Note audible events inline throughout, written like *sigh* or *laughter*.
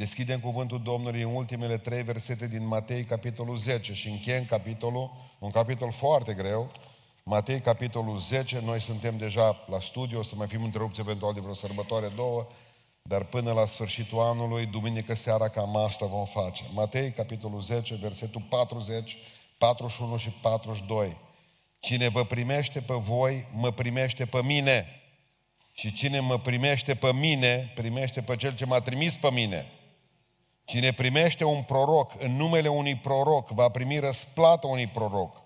Deschidem cuvântul Domnului în ultimele trei versete din Matei, capitolul 10 și încheiem capitolul, un capitol foarte greu, Matei, capitolul 10, noi suntem deja la studiu, o să mai fim întrerupți eventual de vreo sărbătoare, două, dar până la sfârșitul anului, duminică seara, cam asta vom face. Matei, capitolul 10, versetul 40, 41 și 42. Cine vă primește pe voi, mă primește pe mine. Și cine mă primește pe mine, primește pe cel ce m-a trimis pe mine. Cine primește un proroc în numele unui proroc, va primi răsplată unui proroc.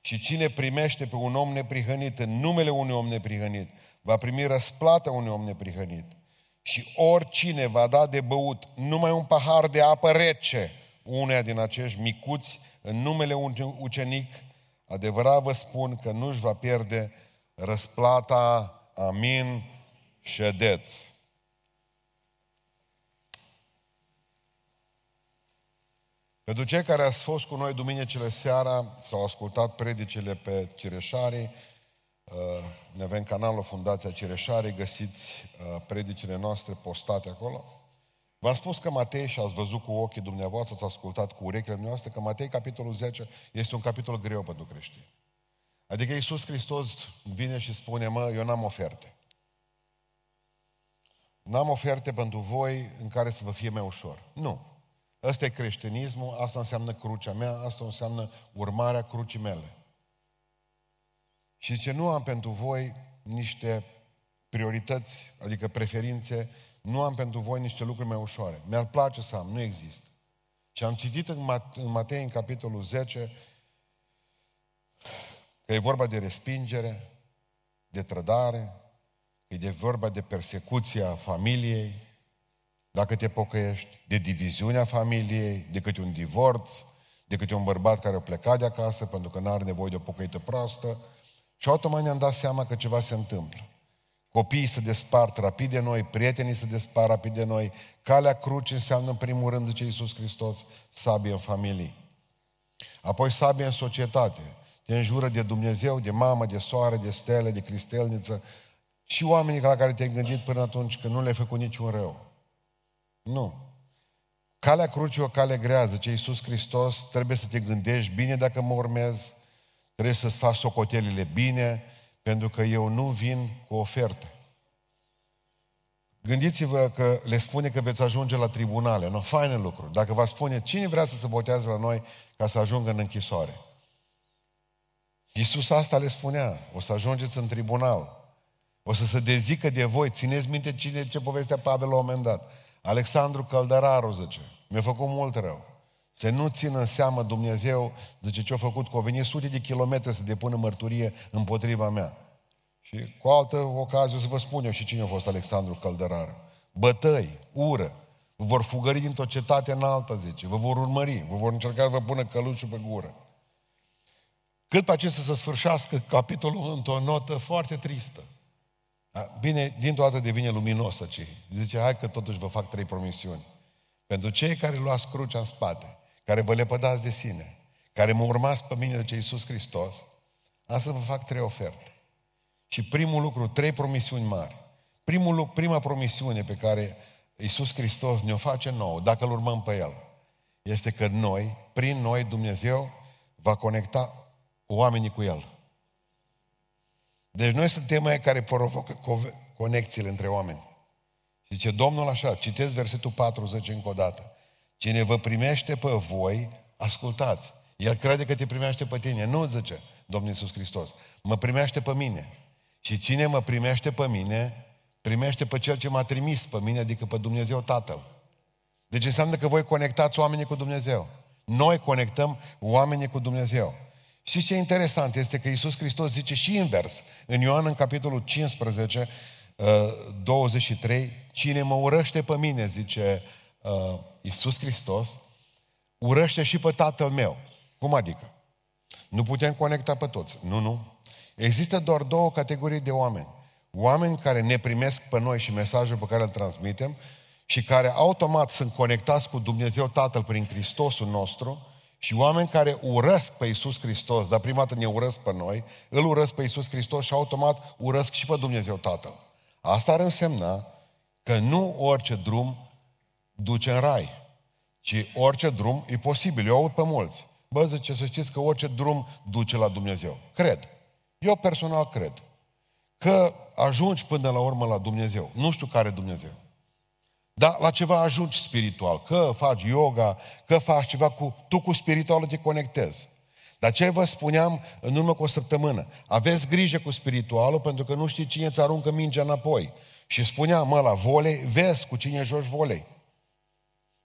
Și cine primește pe un om neprihănit în numele unui om neprihănit, va primi răsplată unui om neprihănit. Și oricine va da de băut numai un pahar de apă rece uneia din acești micuți în numele unui ucenic, adevărat vă spun că nu-și va pierde răsplata. Amin. Ședeți. Pentru cei care ați fost cu noi duminicile seara, s-au ascultat predicile pe Cireșarii, uh, ne avem canalul Fundația Cireșarii, găsiți uh, predicile noastre postate acolo. V-am spus că Matei, și ați văzut cu ochii dumneavoastră, ați ascultat cu urechile noastre, că Matei, capitolul 10, este un capitol greu pentru creștini. Adică Iisus Hristos vine și spune, mă, eu n-am oferte. N-am oferte pentru voi în care să vă fie mai ușor. Nu. Ăsta e creștinismul, asta înseamnă crucea mea, asta înseamnă urmarea crucii mele. Și zice, nu am pentru voi niște priorități, adică preferințe, nu am pentru voi niște lucruri mai ușoare. Mi-ar place să am, nu există. Și am citit în, Matei, în capitolul 10, că e vorba de respingere, de trădare, că e vorba de persecuția familiei, dacă te pocăiești, de diviziunea familiei, de câte un divorț, de câte un bărbat care a plecat de acasă pentru că nu are nevoie de o pocăită proastă. Și automat ne-am dat seama că ceva se întâmplă. Copiii se despart rapid de noi, prietenii se despart rapid de noi. Calea cruci înseamnă, în primul rând, zice Iisus Hristos, sabie în familie. Apoi sabie în societate. Te înjură de Dumnezeu, de mamă, de soare, de stele, de cristelniță și oamenii la care te-ai gândit până atunci că nu le-ai făcut niciun rău. Nu. Calea crucii o cale grea, zice Iisus Hristos, trebuie să te gândești bine dacă mă urmezi, trebuie să-ți faci socotelile bine, pentru că eu nu vin cu oferte. Gândiți-vă că le spune că veți ajunge la tribunale. Nu, faine lucru. Dacă vă spune cine vrea să se botează la noi ca să ajungă în închisoare. Iisus asta le spunea. O să ajungeți în tribunal. O să se dezică de voi. Țineți minte cine ce povestea Pavel la un moment dat. Alexandru Căldăraru, zice, mi-a făcut mult rău. Să nu țină în seamă Dumnezeu, zice, ce-a făcut, că au venit sute de kilometri să depună mărturie împotriva mea. Și cu altă ocazie o să vă spun eu și cine a fost Alexandru Căldăraru. Bătăi, ură, vă vor fugări dintr-o cetate în alta, zice, vă vor urmări, vă vor încerca să vă pună călușul pe gură. Cât pe acesta să sfârșească capitolul într-o notă foarte tristă. Bine, dintr-o dată devine luminos ce Zice, hai că totuși vă fac trei promisiuni. Pentru cei care luați crucea în spate, care vă lepădați de sine, care mă urmați pe mine, ce Iisus Hristos, să vă fac trei oferte. Și primul lucru, trei promisiuni mari. Primul lucru, prima promisiune pe care Iisus Hristos ne-o face nouă, dacă îl urmăm pe El, este că noi, prin noi, Dumnezeu va conecta oamenii cu El. Deci noi suntem aia care provocă conexiile între oameni. Zice Domnul așa, citesc versetul 40 încă o dată. Cine vă primește pe voi, ascultați. El crede că te primește pe tine. Nu, zice Domnul Iisus Hristos. Mă primește pe mine. Și cine mă primește pe mine, primește pe Cel ce m-a trimis pe mine, adică pe Dumnezeu Tatăl. Deci înseamnă că voi conectați oamenii cu Dumnezeu. Noi conectăm oamenii cu Dumnezeu. Și ce interesant este că Iisus Hristos zice și invers. În Ioan, în capitolul 15, 23, uh, cine mă urăște pe mine, zice uh, Iisus Hristos, urăște și pe tatăl meu. Cum adică? Nu putem conecta pe toți. Nu, nu. Există doar două categorii de oameni. Oameni care ne primesc pe noi și mesajul pe care îl transmitem și care automat sunt conectați cu Dumnezeu Tatăl prin Hristosul nostru și oameni care urăsc pe Iisus Hristos, dar prima dată ne urăsc pe noi, îl urăsc pe Iisus Hristos și automat urăsc și pe Dumnezeu Tatăl. Asta ar însemna că nu orice drum duce în rai, ci orice drum e posibil. Eu aud pe mulți. Bă, zice, să știți că orice drum duce la Dumnezeu. Cred. Eu personal cred că ajungi până la urmă la Dumnezeu. Nu știu care Dumnezeu. Dar la ceva ajungi spiritual. Că faci yoga, că faci ceva cu... Tu cu spiritualul te conectezi. Dar ce vă spuneam în urmă cu o săptămână? Aveți grijă cu spiritualul pentru că nu știi cine îți aruncă mingea înapoi. Și spuneam, mă, la volei, vezi cu cine joci volei.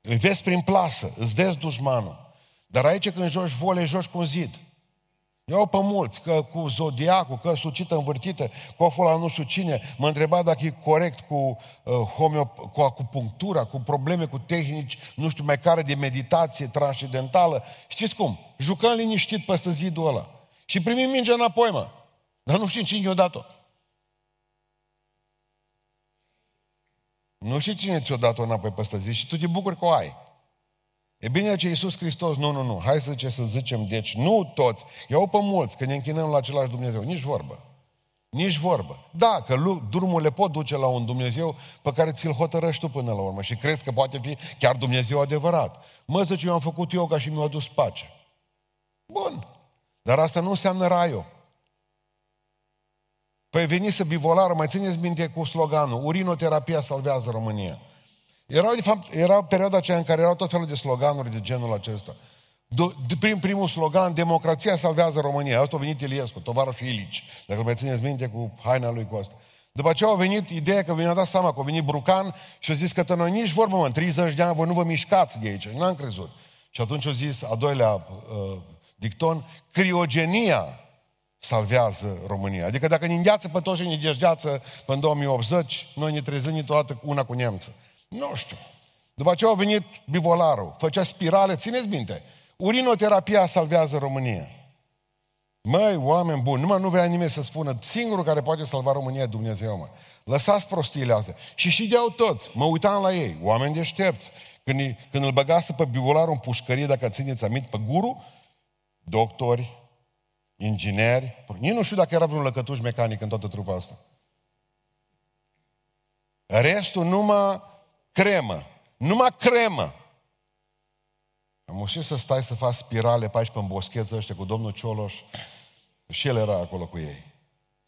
Îl vezi prin plasă, îți vezi dușmanul. Dar aici când joci volei, joci cu un zid. Eu pe mulți, că cu zodiacul, că sucită învârtită, cu la nu știu cine, mă întreba dacă e corect cu, uh, homeop- cu acupunctura, cu probleme cu tehnici, nu știu mai care de meditație transcendentală. Știți cum? Jucăm liniștit peste zidul ăla. Și primim mingea înapoi, mă. Dar nu știm cine i-a dat-o. Nu știi cine ți-a dat-o înapoi peste zi și tu te bucuri că o ai. E bine ce Iisus Hristos, nu, nu, nu, hai să, zice, să zicem, deci nu toți, iau pe mulți, că ne închinăm la același Dumnezeu, nici vorbă. Nici vorbă. Da, că drumurile pot duce la un Dumnezeu pe care ți-l hotărăști tu până la urmă și crezi că poate fi chiar Dumnezeu adevărat. Mă, zice, eu am făcut yoga și mi-a adus pace. Bun. Dar asta nu înseamnă raiul. Păi veni să bivolară, mai țineți minte cu sloganul, urinoterapia salvează România. Era, de fapt, era perioada aceea în care erau tot felul de sloganuri de genul acesta. De, prim, primul slogan, democrația salvează România. Asta a venit Iliescu, tovarășul Ilici, dacă mai țineți minte cu haina lui cu asta. După aceea a venit ideea că mi-a dat seama că a venit Brucan și a zis că noi nici vorbă, mă, în 30 de ani voi nu vă mișcați de aici. N-am crezut. Și atunci a zis, a doilea uh, dicton, criogenia salvează România. Adică dacă ne îngheață pe toți și ne dezgheață până în 2080, noi ne trezim niciodată una cu neamță. Nu știu. După aceea a venit bivolarul, făcea spirale, țineți minte, urinoterapia salvează România. Măi, oameni buni, numai nu vrea nimeni să spună, singurul care poate salva România e Dumnezeu, mă. Lăsați prostiile astea. Și știau toți, mă uitam la ei, oameni deștepți. Când, când îl băgase pe bivolarul în pușcărie, dacă țineți amint, pe guru, doctori, ingineri, nici nu știu dacă era vreun lăcătuș mecanic în toată trupa asta. Restul numai cremă. Numai cremă. Am ușit să stai să faci spirale pe aici pe boscheță ăștia cu domnul Cioloș și el era acolo cu ei.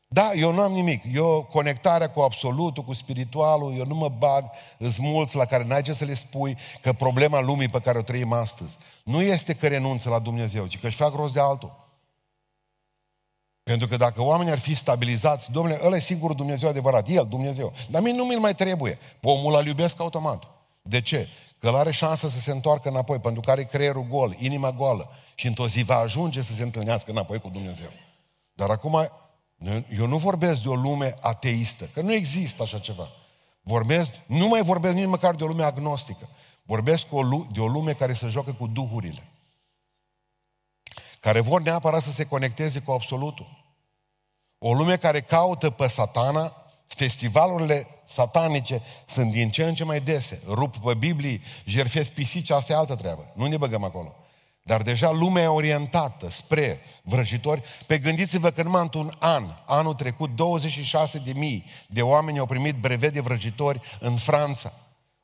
Da, eu nu am nimic. Eu, conectarea cu absolutul, cu spiritualul, eu nu mă bag, îs mulți la care n-ai ce să le spui că problema lumii pe care o trăim astăzi nu este că renunță la Dumnezeu, ci că își fac rost de altul. Pentru că dacă oamenii ar fi stabilizați, domnule, ăla e singurul Dumnezeu adevărat, El, Dumnezeu. Dar mie nu mi-l mai trebuie. Pomul îl iubesc automat. De ce? Că el are șansă să se întoarcă înapoi, pentru că are creierul gol, inima goală. Și într-o zi va ajunge să se întâlnească înapoi cu Dumnezeu. Dar acum, eu nu vorbesc de o lume ateistă, că nu există așa ceva. Vorbesc, nu mai vorbesc nici măcar de o lume agnostică. Vorbesc de o lume care se joacă cu duhurile. Care vor neapărat să se conecteze cu absolutul. O lume care caută pe satana, festivalurile satanice sunt din ce în ce mai dese. Rup pe Biblii, jerfesc pisici, asta e altă treabă. Nu ne băgăm acolo. Dar deja lumea e orientată spre vrăjitori. Pe gândiți-vă că numai într-un an, anul trecut, 26 de mii de oameni au primit brevet de vrăjitori în Franța.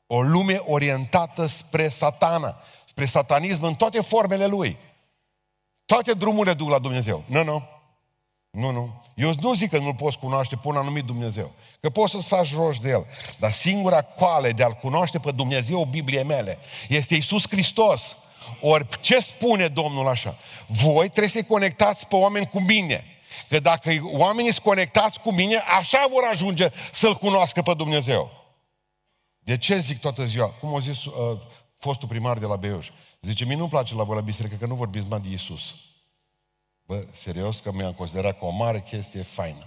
O lume orientată spre satana, spre satanism în toate formele lui. Toate drumurile duc la Dumnezeu. Nu, nu. Nu, nu. Eu nu zic că nu-L poți cunoaște pe un anumit Dumnezeu. Că poți să-ți faci roș de El. Dar singura coale de a-L cunoaște pe Dumnezeu, Biblie mele, este Isus Hristos. Ori ce spune Domnul așa? Voi trebuie să-i conectați pe oameni cu mine. Că dacă oamenii sunt conectați cu mine, așa vor ajunge să-L cunoască pe Dumnezeu. De ce zic toată ziua? Cum a zis uh, fostul primar de la Beiuș. Zice, mie nu-mi place la voi la biserică că nu vorbiți mai de Isus. Bă, serios că mi-am considerat că o mare chestie faină.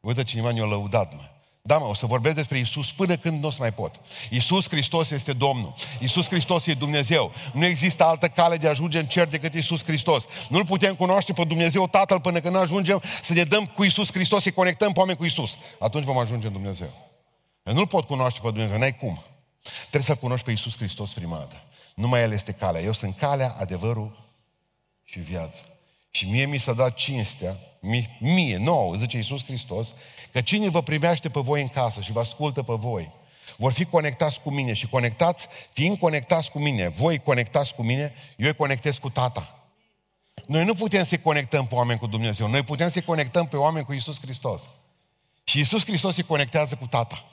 Uite cineva ne-a lăudat, mă. Da, mă, o să vorbesc despre Isus până când nu o să mai pot. Isus Hristos este Domnul. Isus Hristos e Dumnezeu. Nu există altă cale de a ajunge în cer decât Isus Hristos. Nu-L putem cunoaște pe Dumnezeu Tatăl până când ajungem să ne dăm cu Isus Hristos, să conectăm pe oameni cu Isus. Atunci vom ajunge în Dumnezeu. Eu nu-L pot cunoaște pe Dumnezeu, n-ai cum. Trebuie să cunoști pe Isus Hristos prima dată. Numai El este calea. Eu sunt calea, adevărul și viața. Și mie mi s-a dat cinstea, mie, mie nouă, zice Iisus Hristos, că cine vă primește pe voi în casă și vă ascultă pe voi, vor fi conectați cu mine și conectați, fiind conectați cu mine, voi conectați cu mine, eu îi conectez cu tata. Noi nu putem să-i conectăm pe oameni cu Dumnezeu, noi putem să-i conectăm pe oameni cu Isus Hristos. Și Isus Hristos îi conectează cu tata.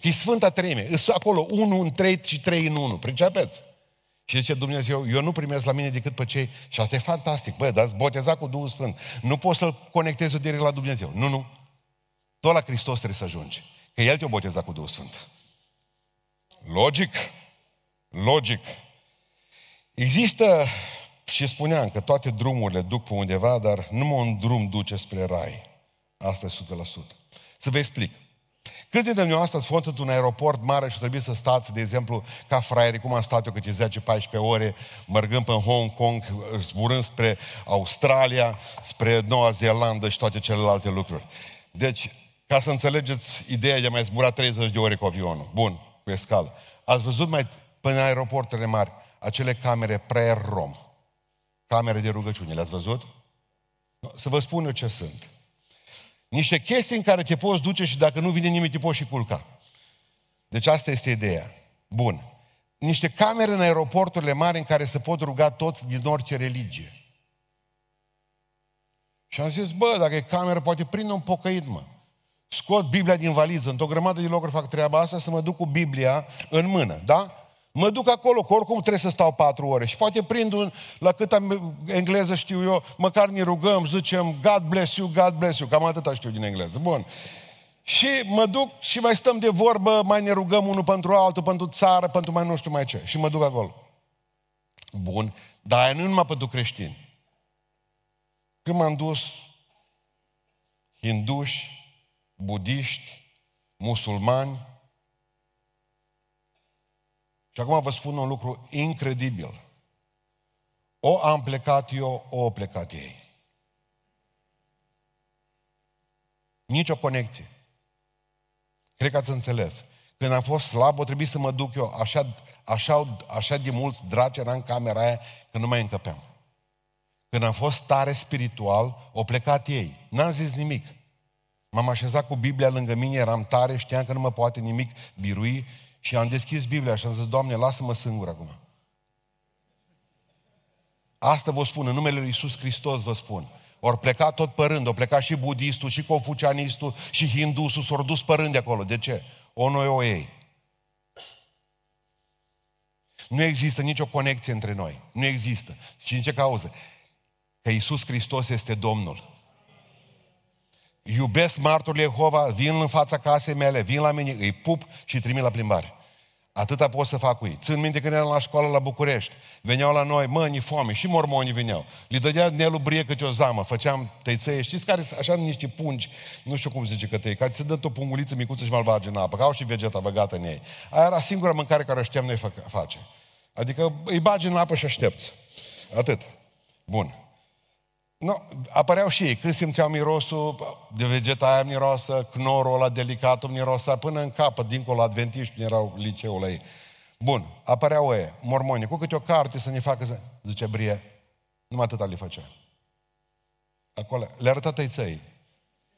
Că e Sfânta Treime, îs acolo, unul în trei și trei în unu, pricepeți? Și zice Dumnezeu, eu nu primesc la mine decât pe cei... Și asta e fantastic. Bă, dați boteza cu Duhul Sfânt. Nu poți să-L conectezi direct la Dumnezeu. Nu, nu. Tot la Hristos trebuie să ajungi. Că El te-a botezat cu Duhul Sfânt. Logic? Logic. Există, și spuneam că toate drumurile duc pe undeva, dar numai un drum duce spre rai. Asta e 100%. Să vă explic. Câți dintre dumneavoastră ați fost într-un aeroport mare și trebuie să stați, de exemplu, ca fraieri, cum am stat eu câte 10-14 ore, mergând pe Hong Kong, zburând spre Australia, spre Noua Zeelandă și toate celelalte lucruri. Deci, ca să înțelegeți ideea de mai zbura 30 de ore cu avionul. Bun, cu escală. Ați văzut mai până aeroportele mari acele camere prayer rom. Camere de rugăciune. Le-ați văzut? Să vă spun eu ce sunt. Niște chestii în care te poți duce și dacă nu vine nimeni te poți și culca. Deci asta este ideea. Bun. Niște camere în aeroporturile mari în care se pot ruga toți din orice religie. Și am zis, bă, dacă e cameră, poate prinde un pocăit, mă. Scot Biblia din valiză, într-o grămadă de locuri fac treaba asta, să mă duc cu Biblia în mână, da? Mă duc acolo, că oricum trebuie să stau patru ore. Și poate prind un, la cât am engleză știu eu, măcar ne rugăm, zicem, God bless you, God bless you. Cam atâta știu din engleză. Bun. Și mă duc și mai stăm de vorbă, mai ne rugăm unul pentru altul, pentru țară, pentru mai nu știu mai ce. Și mă duc acolo. Bun. Dar nu numai pentru creștini. Când m-am dus, hinduși, budiști, musulmani, și acum vă spun un lucru incredibil. O am plecat eu, o au plecat ei. Nici o conexie. Cred că ați înțeles. Când am fost slab, o trebuie să mă duc eu. Așa, așa, așa de mulți draci era în camera aia că nu mai încăpeam. Când am fost tare spiritual, o plecat ei. N-am zis nimic. M-am așezat cu Biblia lângă mine, eram tare, știam că nu mă poate nimic birui și am deschis Biblia și am zis, Doamne, lasă-mă singur acum. Asta vă spun, în numele Lui Iisus Hristos vă spun. Ori pleca tot pe rând, o pleca și budistul, și confucianistul, și hindusul, s-au dus pe rând de acolo. De ce? O noi, o ei. Nu există nicio conexie între noi. Nu există. Și în ce cauză? Că Iisus Hristos este Domnul. Iubesc marturile Jehova, vin în fața casei mele, vin la mine, îi pup și îi trimit la plimbare. Atâta pot să fac cu ei. Țin minte când eram la școală la București. Veneau la noi, mă, ni foame, și mormonii veneau. Li dădea Nelu Brie câte o zamă, făceam tăițăie. Știți care sunt așa niște pungi, nu știu cum zice că tăi, care se dă o punguliță micuță și malvage în apă, ca au și vegeta băgată în ei. Aia era singura mâncare care o știam noi face. Adică îi bagi în apă și aștepți. Atât. Bun. No, apăreau și ei. Când simțeau mirosul de vegeta aia mirosă, knorul ăla delicat, mirosa, până în capăt, dincolo, adventiști, erau liceul ei. Bun, apăreau ei, mormoni, cu câte o carte să ne facă, să... zice Brie, numai atâta le făcea. Acolo, le arăta tăiței.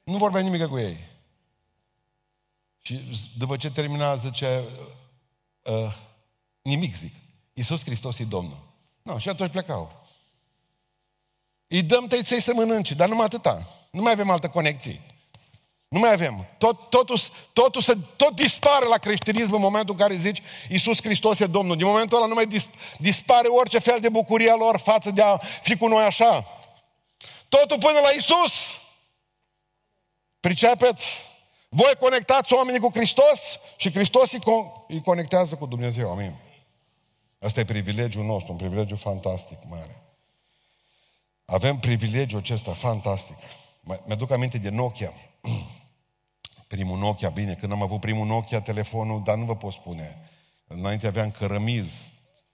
Nu vorbea nimic cu ei. Și după ce termina, zice, uh, nimic zic. Iisus Hristos e Domnul. Nu, și atunci plecau. Îi dăm tăiței să mănânce, dar numai atâta. Nu mai avem altă conexie. Nu mai avem. Tot, totul, totul se, tot dispare la creștinism în momentul în care zici Iisus Hristos e Domnul. Din momentul ăla nu mai dis, dispare orice fel de bucurie a lor față de a fi cu noi așa. Totul până la Iisus. Pricepeți? Voi conectați oamenii cu Hristos și Hristos îi, con- îi conectează cu Dumnezeu. Amin. Asta e privilegiul nostru, un privilegiu fantastic, mare. Avem privilegiul acesta fantastic. Mi-aduc aminte de Nokia. *clears throat* Primul Nokia, bine, când am avut primul Nokia, telefonul, dar nu vă pot spune. Înainte aveam cărămiz,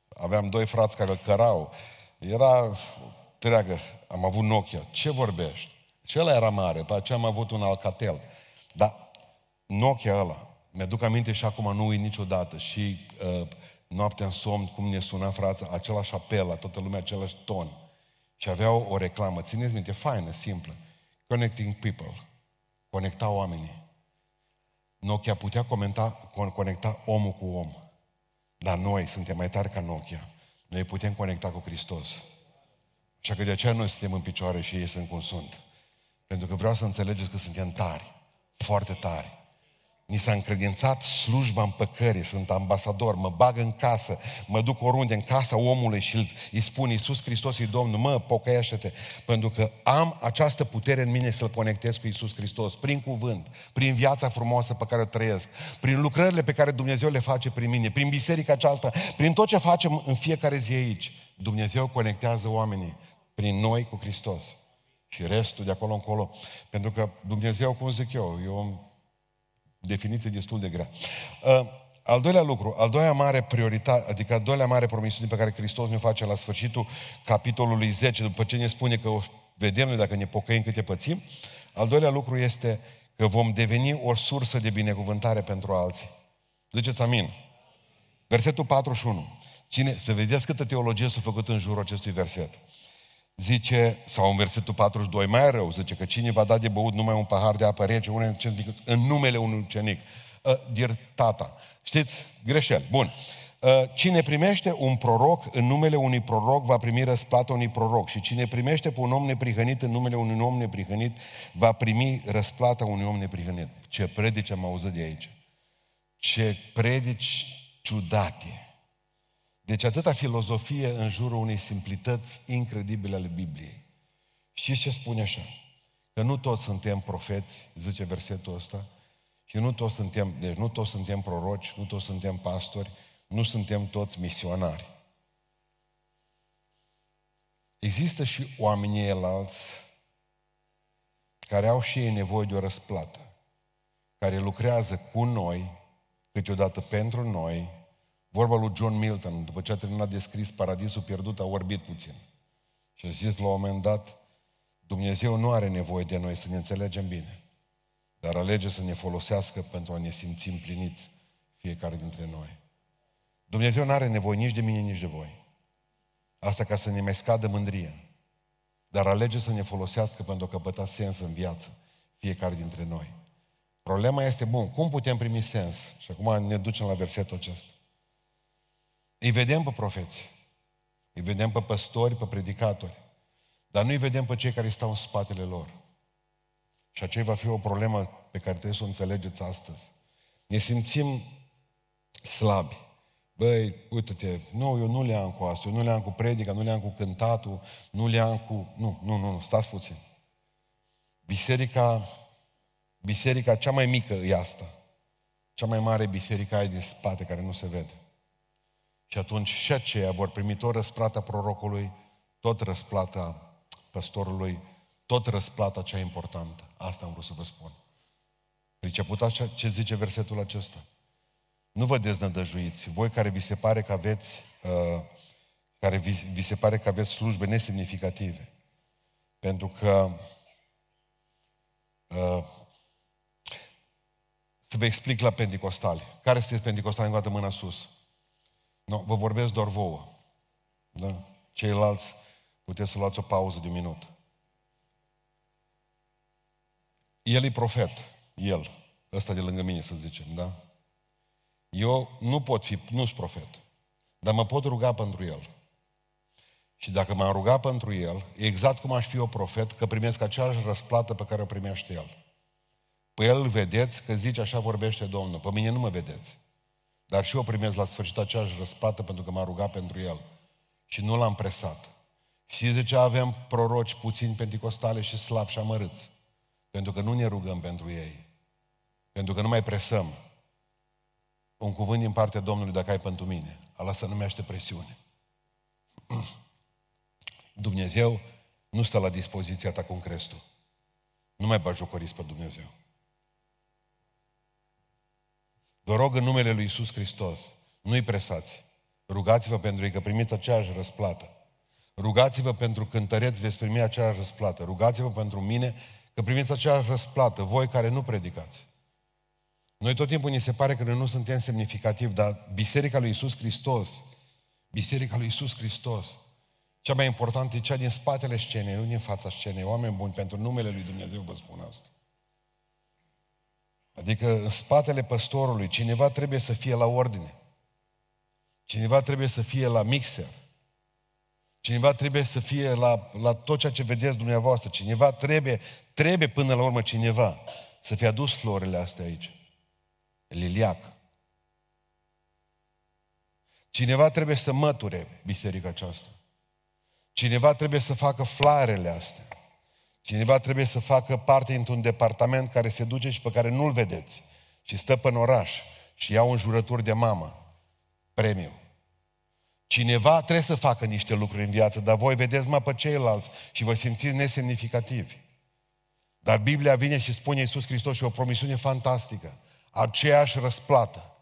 aveam doi frați care îl cărau. Era treagă, am avut Nokia. Ce vorbești? Și ăla era mare, pe aceea am avut un Alcatel. Dar Nokia ăla, mi-aduc aminte și acum nu uit niciodată. Și uh, noaptea în somn, cum ne suna frața, același apel la toată lumea, același ton. Și aveau o reclamă, țineți minte, faină, simplă. Connecting people. Conecta oamenii. Nokia putea comenta, conecta omul cu om. Dar noi suntem mai tari ca Nokia. Noi putem conecta cu Hristos. Așa că de aceea noi suntem în picioare și ei sunt cum sunt. Pentru că vreau să înțelegeți că suntem tari, foarte tari. Ni s-a încredințat slujba împăcării, sunt ambasador, mă bag în casă, mă duc oriunde, în casa omului și îi spun Iisus Hristos e Domnul, mă, pocăiește-te, pentru că am această putere în mine să-L conectez cu Iisus Hristos, prin cuvânt, prin viața frumoasă pe care o trăiesc, prin lucrările pe care Dumnezeu le face prin mine, prin biserica aceasta, prin tot ce facem în fiecare zi aici. Dumnezeu conectează oamenii prin noi cu Hristos. Și restul de acolo încolo, pentru că Dumnezeu, cum zic eu, eu definiție destul de grea. Uh, al doilea lucru, al doilea mare prioritate, adică al doilea mare promisiune pe care Hristos ne face la sfârșitul capitolului 10, după ce ne spune că vedem noi dacă ne pocăim câte pățim, al doilea lucru este că vom deveni o sursă de binecuvântare pentru alții. Duceți amin. Versetul 41. Cine, să vedeți câtă teologie s-a făcut în jurul acestui verset zice, sau în versetul 42, mai rău, zice că cine va da de băut numai un pahar de apă rece unui în numele unui ucenic. Uh, dir tata. Știți? Greșel. Bun. Uh, cine primește un proroc în numele unui proroc va primi răsplată unui proroc și cine primește pe un om neprihănit în numele unui om neprihănit va primi răsplata unui om neprihănit. Ce predici am auzit de aici. Ce predici ciudate. Deci atâta filozofie în jurul unei simplități incredibile ale Bibliei. Știți ce spune așa? Că nu toți suntem profeți, zice versetul ăsta, și nu toți suntem, deci nu toți suntem proroci, nu toți suntem pastori, nu suntem toți misionari. Există și oamenii elalți care au și ei nevoie de o răsplată, care lucrează cu noi, câteodată pentru noi, Vorba lui John Milton, după ce a terminat de scris Paradisul pierdut, a orbit puțin. Și a zis la un moment dat, Dumnezeu nu are nevoie de noi să ne înțelegem bine, dar alege să ne folosească pentru a ne simți împliniți fiecare dintre noi. Dumnezeu nu are nevoie nici de mine, nici de voi. Asta ca să ne mai scadă mândria. Dar alege să ne folosească pentru a căpăta sens în viață, fiecare dintre noi. Problema este, bun, cum putem primi sens? Și acum ne ducem la versetul acesta. Îi vedem pe profeți, îi vedem pe păstori, pe predicatori, dar nu îi vedem pe cei care stau în spatele lor. Și aceea va fi o problemă pe care trebuie să o înțelegeți astăzi. Ne simțim slabi. Băi, uite-te, nu, eu nu le am cu asta, eu nu le am cu predica, nu le am cu cântatul, nu le am cu... Nu, nu, nu, nu, stați puțin. Biserica, biserica cea mai mică e asta. Cea mai mare biserică ai din spate care nu se vede. Și atunci și aceia vor primi tot răsplata prorocului, tot răsplata păstorului, tot răsplata cea importantă. Asta am vrut să vă spun. Priceputați ce zice versetul acesta? Nu vă deznădăjuiți. Voi care vi se pare că aveți, uh, care vi, vi se pare că aveți slujbe nesemnificative. Pentru că uh, să vă explic la Pentecostale. Care sunteți Pentecostale? Încă mâna sus. Nu, vă vorbesc doar vouă. Da? Ceilalți puteți să luați o pauză de un minut. El e profet. El. Ăsta de lângă mine, să zicem, da? Eu nu pot fi, nu sunt profet. Dar mă pot ruga pentru el. Și dacă m-am rugat pentru el, exact cum aș fi o profet, că primesc aceeași răsplată pe care o primește el. Pe el vedeți că zice așa vorbește Domnul. Pe mine nu mă vedeți. Dar și eu primesc la sfârșit aceeași răsplată pentru că m-a rugat pentru el. Și nu l-am presat. Și de ce avem proroci puțini penticostale și slabi și amărâți? Pentru că nu ne rugăm pentru ei. Pentru că nu mai presăm. Un cuvânt din partea Domnului dacă ai pentru mine. Ala se numește presiune. *clears throat* Dumnezeu nu stă la dispoziția ta cum crezi tu. Nu mai bajocoriți pe Dumnezeu. Vă rog în numele Lui Iisus Hristos, nu-i presați. Rugați-vă pentru ei că primiți aceeași răsplată. Rugați-vă pentru cântăreți, veți primi aceeași răsplată. Rugați-vă pentru mine că primiți aceeași răsplată, voi care nu predicați. Noi tot timpul ni se pare că noi nu suntem semnificativi, dar Biserica lui Iisus Hristos, Biserica lui Iisus Hristos, cea mai importantă e cea din spatele scenei, nu din fața scenei. Oameni buni, pentru numele lui Dumnezeu vă spun asta. Adică în spatele păstorului cineva trebuie să fie la ordine. Cineva trebuie să fie la mixer. Cineva trebuie să fie la, la tot ceea ce vedeți dumneavoastră. Cineva trebuie, trebuie până la urmă cineva să fie adus florile astea aici. Liliac. Cineva trebuie să măture biserica aceasta. Cineva trebuie să facă flarele astea. Cineva trebuie să facă parte într-un departament care se duce și pe care nu-l vedeți. Și stă pe în oraș și ia un jurături de mamă. Premiu. Cineva trebuie să facă niște lucruri în viață, dar voi vedeți mă pe ceilalți și vă simțiți nesemnificativi. Dar Biblia vine și spune Iisus Hristos și o promisiune fantastică. Aceeași răsplată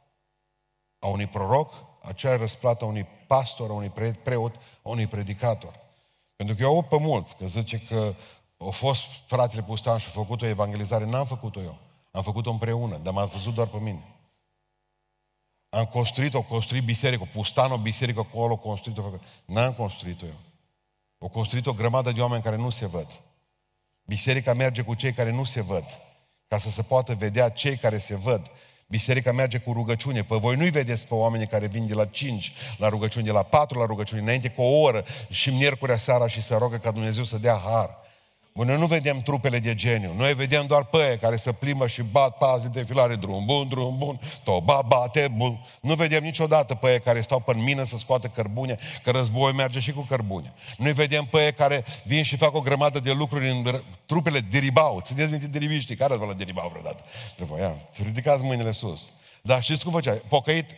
a unui proroc, aceeași răsplată a unui pastor, a unui preot, a unui predicator. Pentru că eu aud pe mulți că zice că au fost fratele Pustan și a făcut o evangelizare. N-am făcut-o eu. Am făcut-o împreună, dar m-ați văzut doar pe mine. Am construit-o, construit biserică, Pustan o biserică acolo, construit-o. N-am construit-o eu. O construit o grămadă de oameni care nu se văd. Biserica merge cu cei care nu se văd, ca să se poată vedea cei care se văd. Biserica merge cu rugăciune. Pe voi nu-i vedeți pe oamenii care vin de la 5 la rugăciune, de la 4 la rugăciune, înainte cu o oră și miercurea seara și să rogă ca Dumnezeu să dea har. Bun, noi nu vedem trupele de geniu, noi vedem doar pe care se plimbă și bat paze de filare, drum bun, drum bun, toba bate bun. Nu vedem niciodată pe care stau pe mină să scoată cărbune, că război merge și cu cărbune. Noi vedem pe care vin și fac o grămadă de lucruri în trupele diribau. Țineți minte diribiștii, care ați vă la diribau vreodată? Trebuie, ia, ridicați mâinile sus. Dar știți cum făcea? Pocăit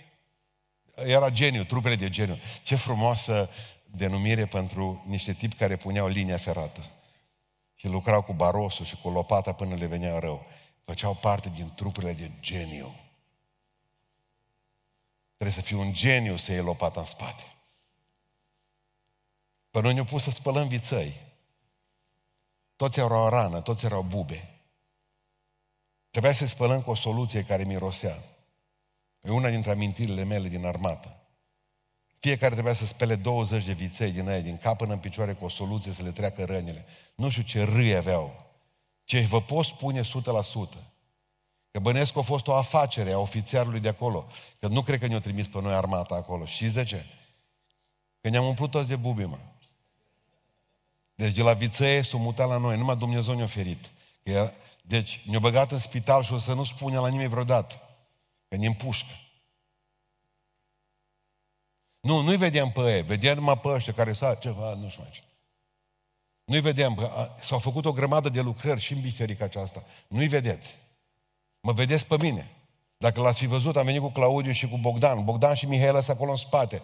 era geniu, trupele de geniu. Ce frumoasă denumire pentru niște tipi care puneau linia ferată și lucrau cu barosul și cu lopata până le venea rău. Făceau parte din trupurile de geniu. Trebuie să fii un geniu să iei lopata în spate. Pe noi ne-au pus să spălăm vițăi. Toți erau o rană, toți erau bube. Trebuia să spălăm cu o soluție care mirosea. E una dintre amintirile mele din armată. Fiecare trebuia să spele 20 de viței din aia, din cap până în picioare, cu o soluție să le treacă rănile. Nu știu ce râi aveau. Ce vă pot spune 100%. Că Bănescu a fost o afacere a ofițerului de acolo. Că nu cred că ne-au trimis pe noi armata acolo. Și de ce? Că ne-am umplut toți de bubi, mă. Deci de la vițeie s-au mutat la noi. Numai Dumnezeu ne-a oferit. Deci ne-au băgat în spital și o să nu spune la nimeni vreodată. Că ne împușcă. Nu, nu-i vedem pe ei, vedem numai pe ăștia care s-a ceva, nu știu mai ce. Nu-i vedem, s-au făcut o grămadă de lucrări și în biserica aceasta. Nu-i vedeți. Mă vedeți pe mine. Dacă l-ați fi văzut, am venit cu Claudiu și cu Bogdan. Bogdan și Mihaela sunt acolo în spate.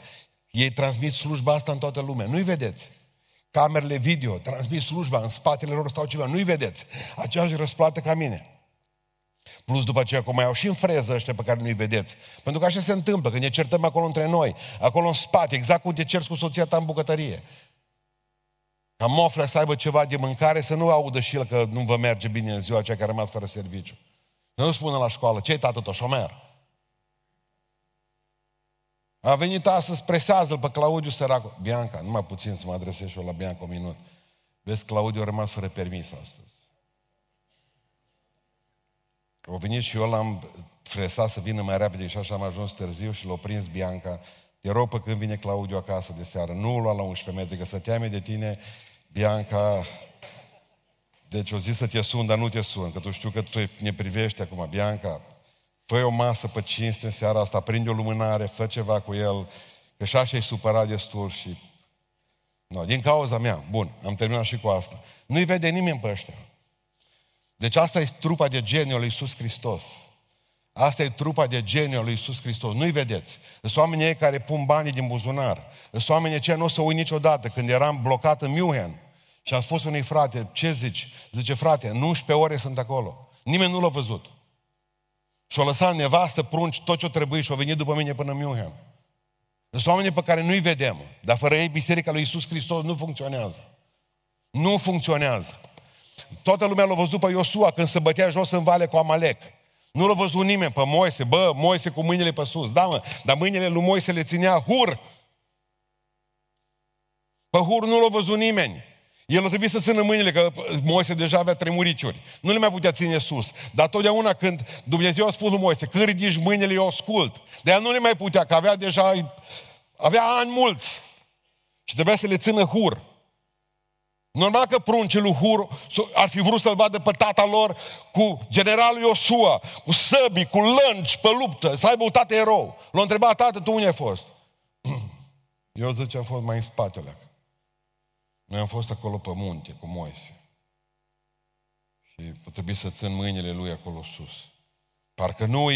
Ei transmit slujba asta în toată lumea. Nu-i vedeți. Camerele video transmit slujba, în spatele lor stau ceva. Nu-i vedeți. Aceeași răsplată ca mine. Plus după aceea cum mai au și în freză ăștia pe care nu-i vedeți. Pentru că așa se întâmplă, când ne certăm acolo între noi, acolo în spate, exact cum te cerți cu soția ta în bucătărie. Ca moflea să aibă ceva de mâncare, să nu audă și el că nu vă merge bine în ziua aceea care a rămas fără serviciu. Să nu spună la școală, ce-i tată tău, șomer? A venit astăzi, presează-l pe Claudiu săracul. Bianca, numai puțin să mă adresez și eu la Bianca un minut. Vezi, Claudiu a rămas fără permis astăzi. Au venit și eu l-am fresat să vină mai repede și așa am ajuns târziu și l-a prins Bianca. Te rog pe când vine Claudiu acasă de seară, nu lua la 11 metri, că să teame de tine, Bianca. Deci o zis să te sun, dar nu te sun, că tu știu că tu ne privești acum, Bianca. Fă o masă pe cinste în seara asta, prinde o lumânare, fă ceva cu el, că și așa e supărat destul și... No, din cauza mea. Bun, am terminat și cu asta. Nu-i vede nimeni pe ăștia. Deci asta e trupa de genio lui Iisus Hristos. Asta e trupa de genio lui Iisus Hristos. Nu-i vedeți. Sunt oamenii ei care pun banii din buzunar. Sunt oamenii aceia nu o să uit niciodată. Când eram blocat în München și am spus unui frate, ce zici? Zice, frate, 11 ore sunt acolo. Nimeni nu l-a văzut. Și o lăsat nevastă, prunci, tot ce-o trebuie și o venit după mine până în München. Sunt oamenii pe care nu-i vedem. Dar fără ei, Biserica lui Iisus Hristos nu funcționează. Nu funcționează. Toată lumea l-a văzut pe Iosua când se bătea jos în vale cu Amalek. Nu l-a văzut nimeni pe Moise. Bă, Moise cu mâinile pe sus. Da, mă, dar mâinile lui Moise le ținea Hur. Pe Hur nu l-a văzut nimeni. El o trebuie să țină mâinile, că Moise deja avea tremuriciuri. Nu le mai putea ține sus. Dar totdeauna când Dumnezeu a spus lui Moise, când ridici mâinile, eu ascult. De el nu le mai putea, că avea deja, avea ani mulți. Și trebuia să le țină hur. Normal că pruncii lui Hur ar fi vrut să-l vadă pe tata lor cu generalul Iosua, cu săbii, cu lângi pe luptă, să aibă un tată erou. L-a întrebat, tată, tu unde ai fost? *clears throat* Eu zice, am fost mai în spatele. Noi am fost acolo pe munte cu Moise. Și trebuie să țin mâinile lui acolo sus. Parcă nu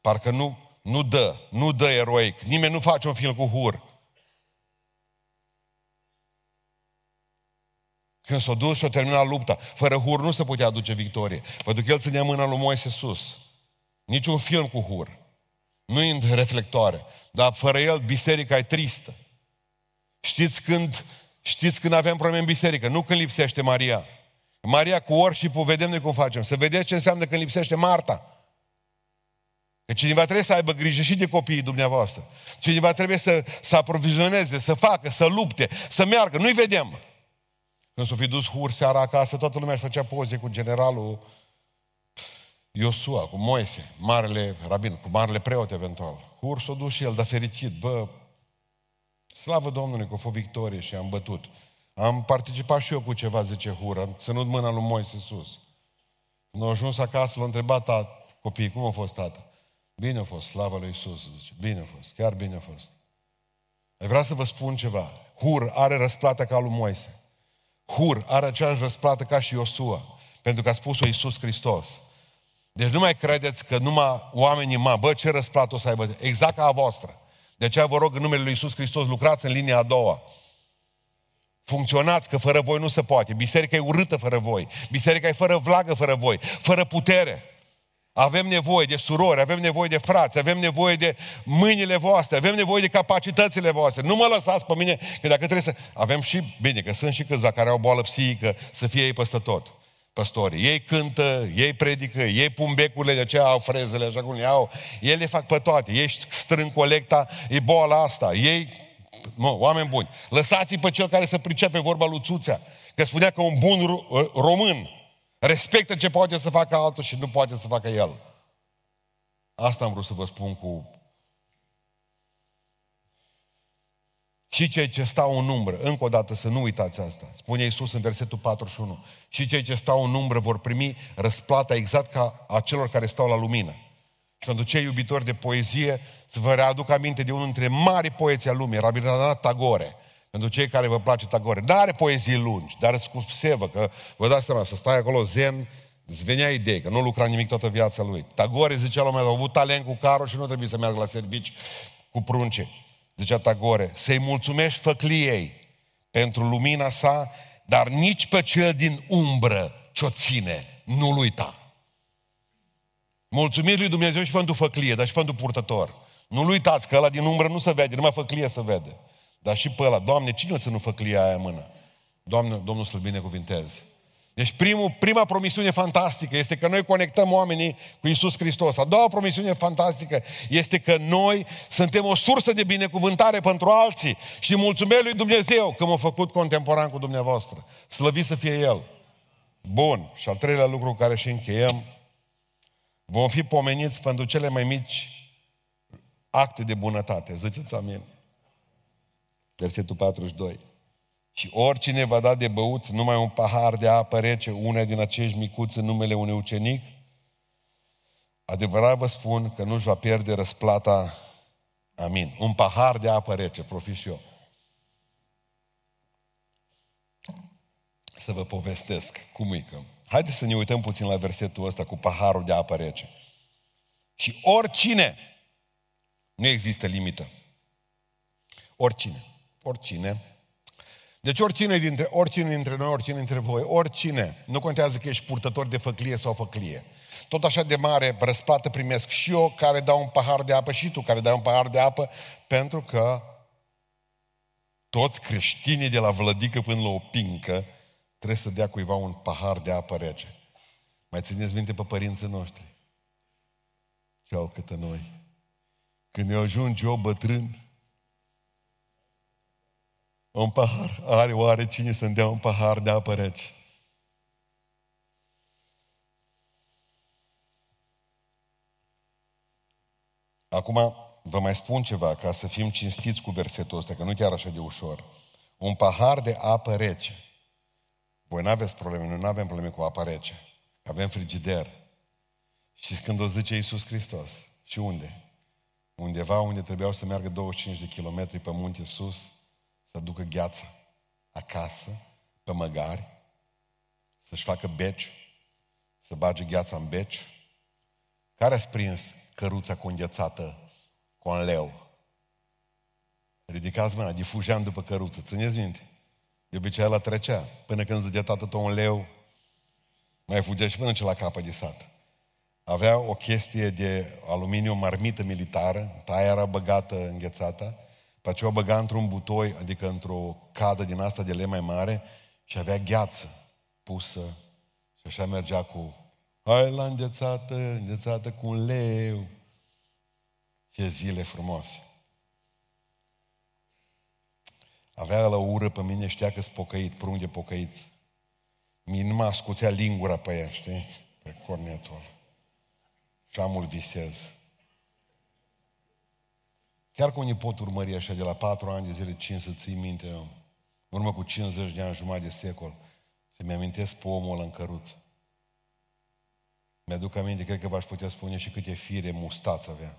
parcă nu, nu dă, nu dă eroic. Nimeni nu face un film cu Hur. Când s-a dus și a terminat lupta, fără Hur nu se putea aduce victorie. Pentru că el ținea mâna lui Moise sus. Niciun film cu Hur. Nu în reflectoare. Dar fără el, biserica e tristă. Știți când, știți când avem probleme în biserică? Nu când lipsește Maria. Maria cu worship vedem noi cum facem. Să vedeți ce înseamnă când lipsește Marta. Că cineva trebuie să aibă grijă și de copiii dumneavoastră. Cineva trebuie să, să aprovizioneze, să facă, să lupte, să meargă. Nu-i vedem. Când s-o fi dus hur seara acasă, toată lumea își făcea poze cu generalul Iosua, cu Moise, marele rabin, cu marele preot eventual. Hur s-a dus și el, dar fericit, bă, slavă Domnului că a fost victorie și am bătut. Am participat și eu cu ceva, zice Hur, am ținut mâna lui Moise sus. Când a ajuns acasă, l-a întrebat tata, copiii, cum a fost tata? Bine a fost, slavă lui Isus, zice, bine a fost, chiar bine a fost. Vreau să vă spun ceva. Hur are răsplată ca lui Moise. Hur are aceeași răsplată ca și Iosua, pentru că a spus-o Iisus Hristos. Deci nu mai credeți că numai oamenii mă, bă, ce răsplată o să aibă? Exact ca a voastră. De aceea vă rog în numele Lui Iisus Hristos, lucrați în linia a doua. Funcționați, că fără voi nu se poate. Biserica e urâtă fără voi. Biserica e fără vlagă fără voi. Fără putere. Avem nevoie de surori, avem nevoie de frați, avem nevoie de mâinile voastre, avem nevoie de capacitățile voastre. Nu mă lăsați pe mine, că dacă trebuie să... Avem și, bine, că sunt și câțiva care au boală psihică, să fie ei peste tot păstorii. Ei cântă, ei predică, ei pun becurile, de aceea au frezele așa cum le au. Ei le fac pe toate. Ei strâng colecta, e boala asta. Ei, mă, oameni buni, lăsați-i pe cel care să pricepe vorba lui Țuțea. Că spunea că un bun român Respectă ce poate să facă altul și nu poate să facă el. Asta am vrut să vă spun cu... Și cei ce stau în umbră, încă o dată să nu uitați asta, spune Iisus în versetul 41, și cei ce stau în umbră vor primi răsplata exact ca a celor care stau la lumină. Și pentru cei iubitori de poezie, să vă readuc aminte de unul dintre mari poeții a lumii, Rabindranath Tagore, pentru cei care vă place Tagore. Dar are poezii lungi, dar cu sevă, că vă dați seama, să stai acolo zen, îți venea idee, că nu lucra nimic toată viața lui. Tagore zicea la un a avut talent cu carul și nu trebuie să meargă la servici cu prunce. Zicea Tagore, să-i mulțumești făcliei pentru lumina sa, dar nici pe cel din umbră ce-o ține, nu-l uita. Mulțumiri lui Dumnezeu și pentru făclie, dar și pentru purtător. Nu-l uitați că ăla din umbră nu se vede, numai făclie se vede. Dar și pe ăla, Doamne, cine o ținut făclia aia în mână? Doamne, Domnul să-L binecuvinteze. Deci primul, prima promisiune fantastică este că noi conectăm oamenii cu Isus Hristos. A doua promisiune fantastică este că noi suntem o sursă de binecuvântare pentru alții și mulțumesc lui Dumnezeu că m-a făcut contemporan cu dumneavoastră. Slăvit să fie El. Bun. Și al treilea lucru care și încheiem, vom fi pomeniți pentru cele mai mici acte de bunătate. Ziceți amin. Versetul 42. Și oricine va da de băut numai un pahar de apă rece, una din acești micuți în numele unui ucenic, adevărat vă spun că nu-și va pierde răsplata. Amin. Un pahar de apă rece, profit și eu. Să vă povestesc cum e că... Haideți să ne uităm puțin la versetul ăsta cu paharul de apă rece. Și oricine, nu există limită. Oricine oricine. Deci oricine dintre, oricine dintre noi, oricine dintre voi, oricine, nu contează că ești purtător de făclie sau făclie. Tot așa de mare răsplată primesc și eu care dau un pahar de apă și tu care dai un pahar de apă, pentru că toți creștinii de la vlădică până la o pincă trebuie să dea cuiva un pahar de apă rece. Mai țineți minte pe părinții noștri? Ce au câte noi. Când ne ajunge eu bătrân, Un pahar. Are oare cine să-mi dea un pahar de apă rece? Acum vă mai spun ceva, ca să fim cinstiți cu versetul ăsta, că nu chiar așa de ușor. Un pahar de apă rece. Voi nu aveți probleme, noi nu avem probleme cu apă rece. Avem frigider. Și când o zice Iisus Hristos, și unde? Undeva unde trebuiau să meargă 25 de kilometri pe munte sus, să ducă gheața acasă, pe măgari, să-și facă beci, să bage gheața în beci. Care a prins căruța cu înghețată cu un leu? Ridicați mâna, difujeam după căruță, țineți minte? De obicei la trecea, până când zădea tată tot un leu, mai fugea și până ce la capă de sat. Avea o chestie de aluminiu marmită militară, taia era băgată înghețată, pe aceea o băga într-un butoi, adică într-o cadă din asta de lemn mai mare și avea gheață pusă și așa mergea cu hai la înghețată, înghețată cu un leu. Ce zile frumoase. Avea la ură pe mine, știa că-s pocăit, prung de pocăiți. Mie nu mă ascuțea lingura pe ea, știi? Pe cornetul Și amul visez. Chiar că unii pot urmări așa de la patru ani de zile, cinci să ții minte, în urmă cu 50 de ani, jumătate de secol, să-mi amintesc pe omul ăla în căruță. Mi-aduc aminte, cred că v-aș putea spune și câte fire mustați avea.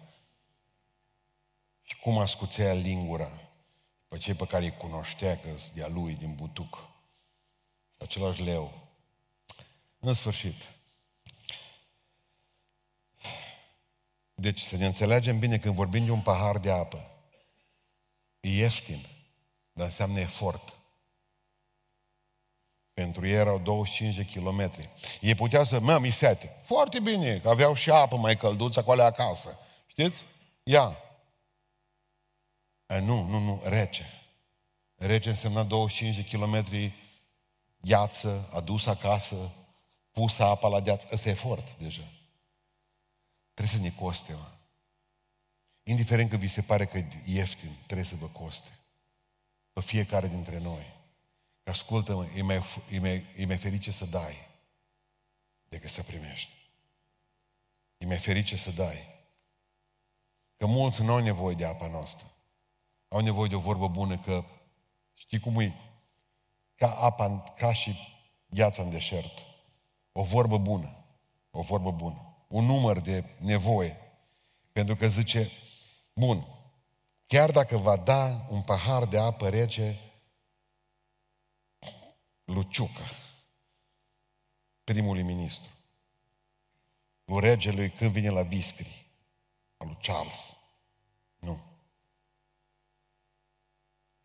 Și cum ascuțea lingura pe cei pe care îi cunoștea că de-a lui, din butuc. Același leu. În sfârșit. Deci să ne înțelegem bine, când vorbim de un pahar de apă, e ieftin, dar înseamnă efort. Pentru ei erau 25 de kilometri. Ei puteau să, mă, mi sete. Foarte bine, că aveau și apă mai călduță acolo acasă. Știți? Ia. A, nu, nu, nu, rece. Rece însemna 25 de kilometri gheață, adus acasă, pusă apa la gheață. Ăsta e efort deja. Trebuie să ne coste, mă. Indiferent că vi se pare că e ieftin, trebuie să vă coste. Pe fiecare dintre noi. Că ascultă-mă, e mai, e, mai, e mai ferice să dai decât să primești. E mai ferice să dai. Că mulți nu au nevoie de apa noastră. Au nevoie de o vorbă bună că știi cum e? Ca apa, ca și gheața în deșert. O vorbă bună. O vorbă bună un număr de nevoie. Pentru că zice, bun, chiar dacă va da un pahar de apă rece, Luciucă, primul ministru, lui regelui când vine la Viscri, al lui Charles. Nu.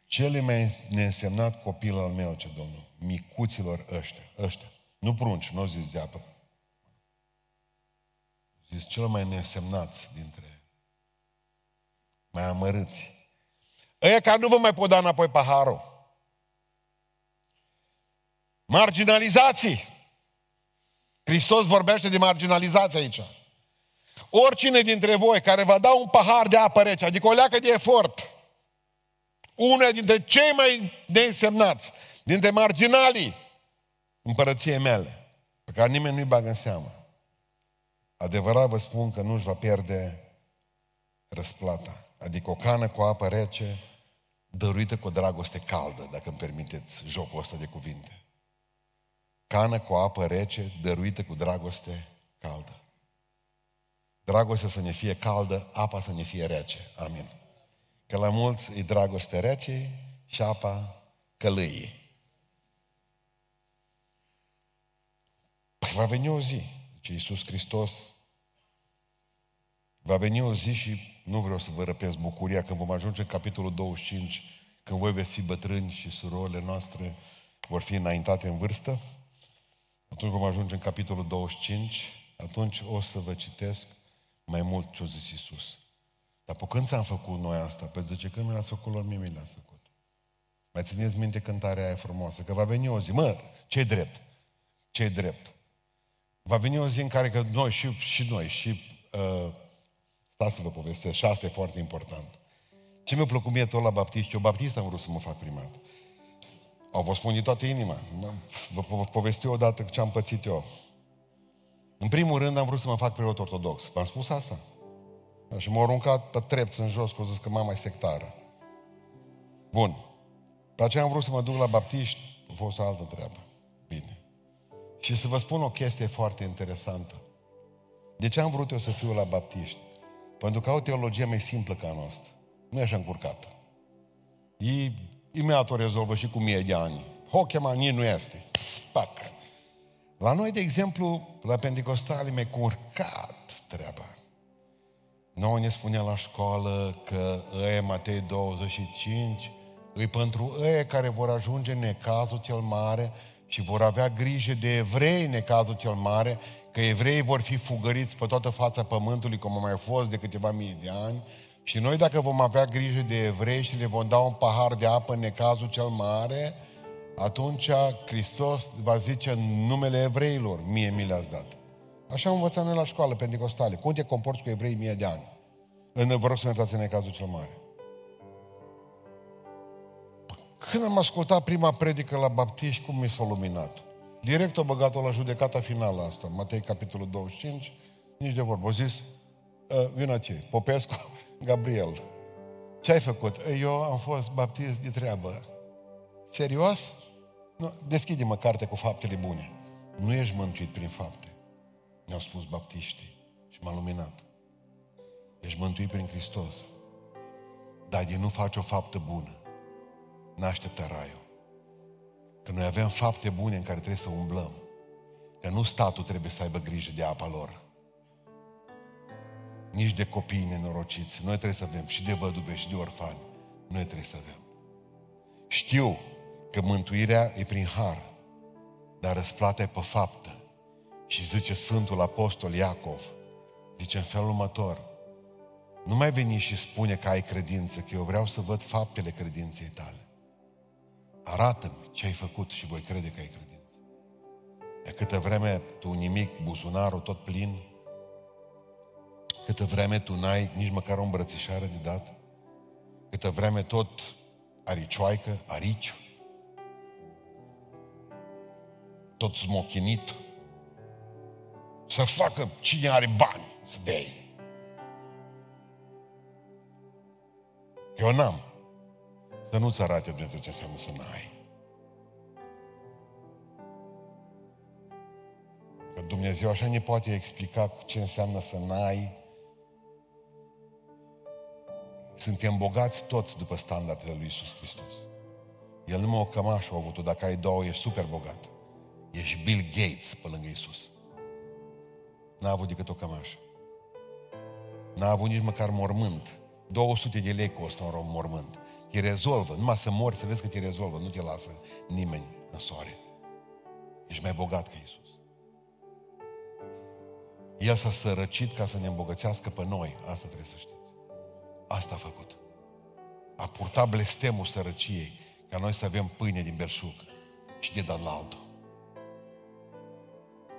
Cele mai neînsemnat copil al meu, ce Domnul, micuților ăștia, ăștia, nu prunci, nu zis de apă, zis, cel mai nesemnați dintre mai amărâți. Ăia care nu vă mai pot da înapoi paharul. Marginalizații. Hristos vorbește de marginalizație aici. Oricine dintre voi care va da un pahar de apă rece, adică o leacă de efort, unul dintre cei mai neînsemnați, dintre marginalii împărăției mele, pe care nimeni nu-i bagă în seamă, Adevărat vă spun că nu-și va pierde răsplata. Adică o cană cu apă rece, dăruită cu dragoste caldă, dacă îmi permiteți jocul ăsta de cuvinte. Cană cu apă rece, dăruită cu dragoste caldă. Dragostea să ne fie caldă, apa să ne fie rece. Amin. Că la mulți e dragoste rece și apa călâie. Păi va veni o zi, zice Iisus Hristos, Va veni o zi și nu vreau să vă răpesc bucuria când vom ajunge în capitolul 25, când voi veți fi bătrâni și surorile noastre vor fi înaintate în vârstă. Atunci vom ajunge în capitolul 25, atunci o să vă citesc mai mult ce a zis Iisus. Dar pe când ți-am făcut noi asta? Pe zice, când mi l-ați făcut lor, mie mi l-ați făcut. Mai țineți minte cântarea aia frumoasă, că va veni o zi, mă, ce drept? ce drept? Va veni o zi în care că noi și, și noi, și uh, Stați să vă povestesc și asta e foarte important. Ce mi-a plăcut mie tot la baptiști? Eu baptist am vrut să mă fac primat. Au vă spun din toată inima. Vă, vă povesti odată ce am pățit eu. În primul rând am vrut să mă fac preot ortodox. V-am spus asta? Și m-au aruncat pe trepți în jos, că au zis că mama e sectară. Bun. Pe aceea am vrut să mă duc la baptiști, a fost o altă treabă. Bine. Și să vă spun o chestie foarte interesantă. De ce am vrut eu să fiu la baptiști? Pentru că au o teologie mai simplă ca a noastră. Nu e așa încurcată. Ei imediat o rezolvă și cu mie de ani. Hochema nici nu este. Pac. La noi, de exemplu, la Pentecostali mi-e curcat treaba. Noi ne spunea la școală că e Matei 25 îi pentru ei care vor ajunge în necazul cel mare și vor avea grijă de evrei în necazul cel mare, că evreii vor fi fugăriți pe toată fața pământului, cum a mai fost de câteva mii de ani, și noi dacă vom avea grijă de evrei și le vom da un pahar de apă în necazul cel mare, atunci Hristos va zice în numele evreilor, mie mi le-ați dat. Așa am învățat noi la școală pentecostale. Cum te comporți cu evrei mie de ani? În, vă rog să mergeți în necazul cel mare. Când am ascultat prima predică la baptiști, cum mi s-a luminat? Direct o băgat-o la judecata finală asta, Matei capitolul 25, nici de vorbă. O zis, ă, vină ce, Popescu, *laughs* Gabriel, ce ai făcut? Eu am fost baptist de treabă. Serios? Nu, deschide-mă carte cu faptele bune. Nu ești mântuit prin fapte. Ne-au spus baptiștii și m-a luminat. Ești mântuit prin Hristos. Dar de nu faci o faptă bună, n-așteptă raiul. Că noi avem fapte bune în care trebuie să umblăm. Că nu statul trebuie să aibă grijă de apa lor. Nici de copii nenorociți. Noi trebuie să avem și de văduve și de orfani. Noi trebuie să avem. Știu că mântuirea e prin har, dar răsplata e pe faptă. Și zice Sfântul Apostol Iacov, zice în felul următor, nu mai veni și spune că ai credință, că eu vreau să văd faptele credinței tale. Arată-mi ce ai făcut și voi crede că ai credință. E câtă vreme tu nimic, buzunarul tot plin, câtă vreme tu n-ai nici măcar o îmbrățișare de dat, câtă vreme tot aricioaică, ariciu, tot smochinit, să facă cine are bani să bei. Eu n-am. Să nu-ți arate Dumnezeu ce înseamnă să n-ai. Că Dumnezeu așa ne poate explica ce înseamnă să n-ai. Suntem bogați toți după standardele lui Isus Hristos. El numai o cămașă a avut dacă ai două, ești super bogat. Ești Bill Gates pe lângă Isus. N-a avut decât o cămașă. N-a avut nici măcar mormânt. 200 de lei costă un mormânt. Te rezolvă, numai să mori, să vezi că te rezolvă, nu te lasă nimeni în soare. Ești mai bogat ca Isus. El s-a sărăcit ca să ne îmbogățească pe noi. Asta trebuie să știți. Asta a făcut. A purtat blestemul sărăciei ca noi să avem pâine din belșug și de dat la altul.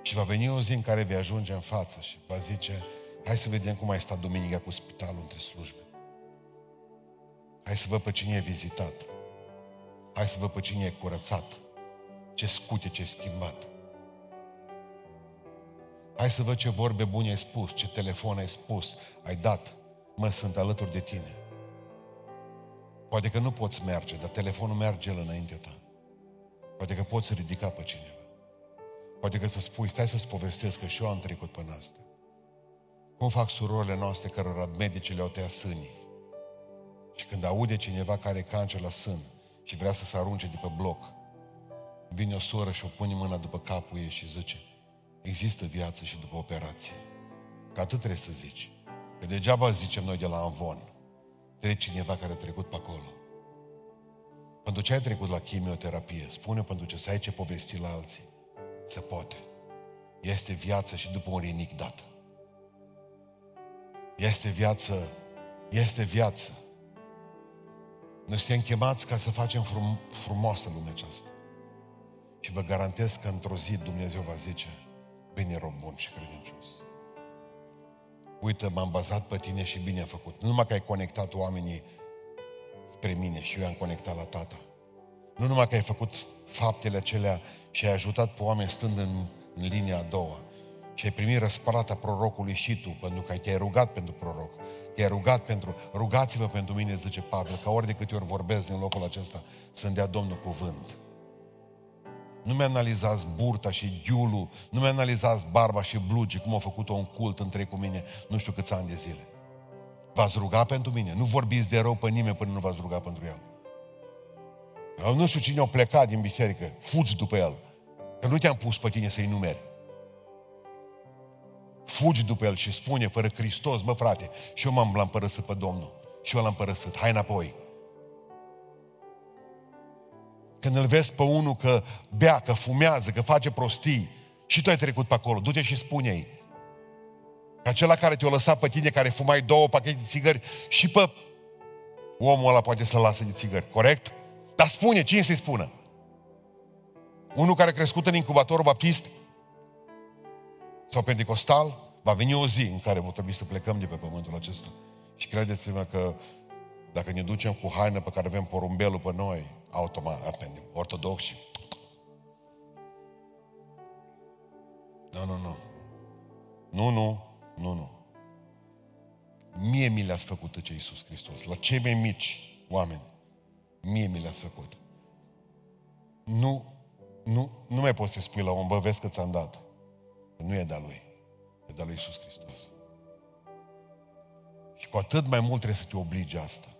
Și va veni o zi în care vei ajunge în față și va zice, hai să vedem cum ai stat duminica cu spitalul între slujbe. Hai să văd pe cine e vizitat. Hai să văd pe cine e curățat. Ce scute, ce schimbat. Hai să văd ce vorbe bune ai spus, ce telefon ai spus, ai dat. Mă, sunt alături de tine. Poate că nu poți merge, dar telefonul merge el înaintea ta. Poate că poți ridica pe cineva. Poate că să spui, stai să-ți povestesc că și eu am trecut până asta. Cum fac surorile noastre cărora medicile o tăia sânii? Și când aude cineva care are cancer la sân și vrea să se arunce de pe bloc, vine o soră și o pune mâna după capul ei și zice, există viață și după operație. Că atât trebuie să zici. Că degeaba zicem noi de la Anvon. Trebuie cineva care a trecut pe acolo. Pentru ce ai trecut la chimioterapie? Spune pentru ce să ai ce povesti la alții. Se poate. Este viață și după un rinic dat. Este viață, este viață noi suntem chemați ca să facem frum, frumoasă lumea aceasta. Și vă garantez că într-o zi Dumnezeu va zice, bine rob bun și credincios. Uite, m-am bazat pe tine și bine am făcut. Nu numai că ai conectat oamenii spre mine și eu i-am conectat la tata. Nu numai că ai făcut faptele acelea și ai ajutat pe oameni stând în, în linia a doua, și ai primit răsplata prorocului și tu, pentru că te-ai rugat pentru proroc. Te-ai rugat pentru, rugați-vă pentru mine, zice Pavel, ca ori de câte ori vorbesc din locul acesta, să dea Domnul cuvânt. Nu mi-analizați burta și ghiulul, nu mi-analizați barba și blugii, cum au făcut-o un cult între cu mine, nu știu câți ani de zile. V-ați rugat pentru mine. Nu vorbiți de rău pe nimeni până nu v-ați rugat pentru el. Eu nu știu cine a plecat din biserică. Fugi după el. Că nu te-am pus pe tine să-i numeri. Fugi după el și spune, fără Hristos, mă frate, și eu m-am l-am părăsit pe Domnul. Și eu l-am părăsit. Hai înapoi. Când îl vezi pe unul că bea, că fumează, că face prostii, și tu ai trecut pe acolo, du-te și spune-i. Că acela care te-a lăsat pe tine, care fumai două pachete de țigări, și pe omul ăla poate să lasă de țigări, corect? Dar spune, cine să-i spună? Unul care a crescut în incubatorul baptist sau pentecostal, va veni o zi în care va trebui să plecăm de pe pământul acesta. Și credeți-mă că dacă ne ducem cu haină pe care avem porumbelul pe noi, automat, apendem, ortodoxi. Nu, nu, nu. Nu, nu, nu, nu. Mie mi le-ați făcut ce Iisus Hristos. La cei mai mici oameni, mie mi le-ați făcut. Nu, nu, nu mai poți să spui la om, bă, vezi că ți-am dat. Nu e de-a lui. E de-a lui Iisus Hristos. Și cu atât mai mult trebuie să te obligi asta.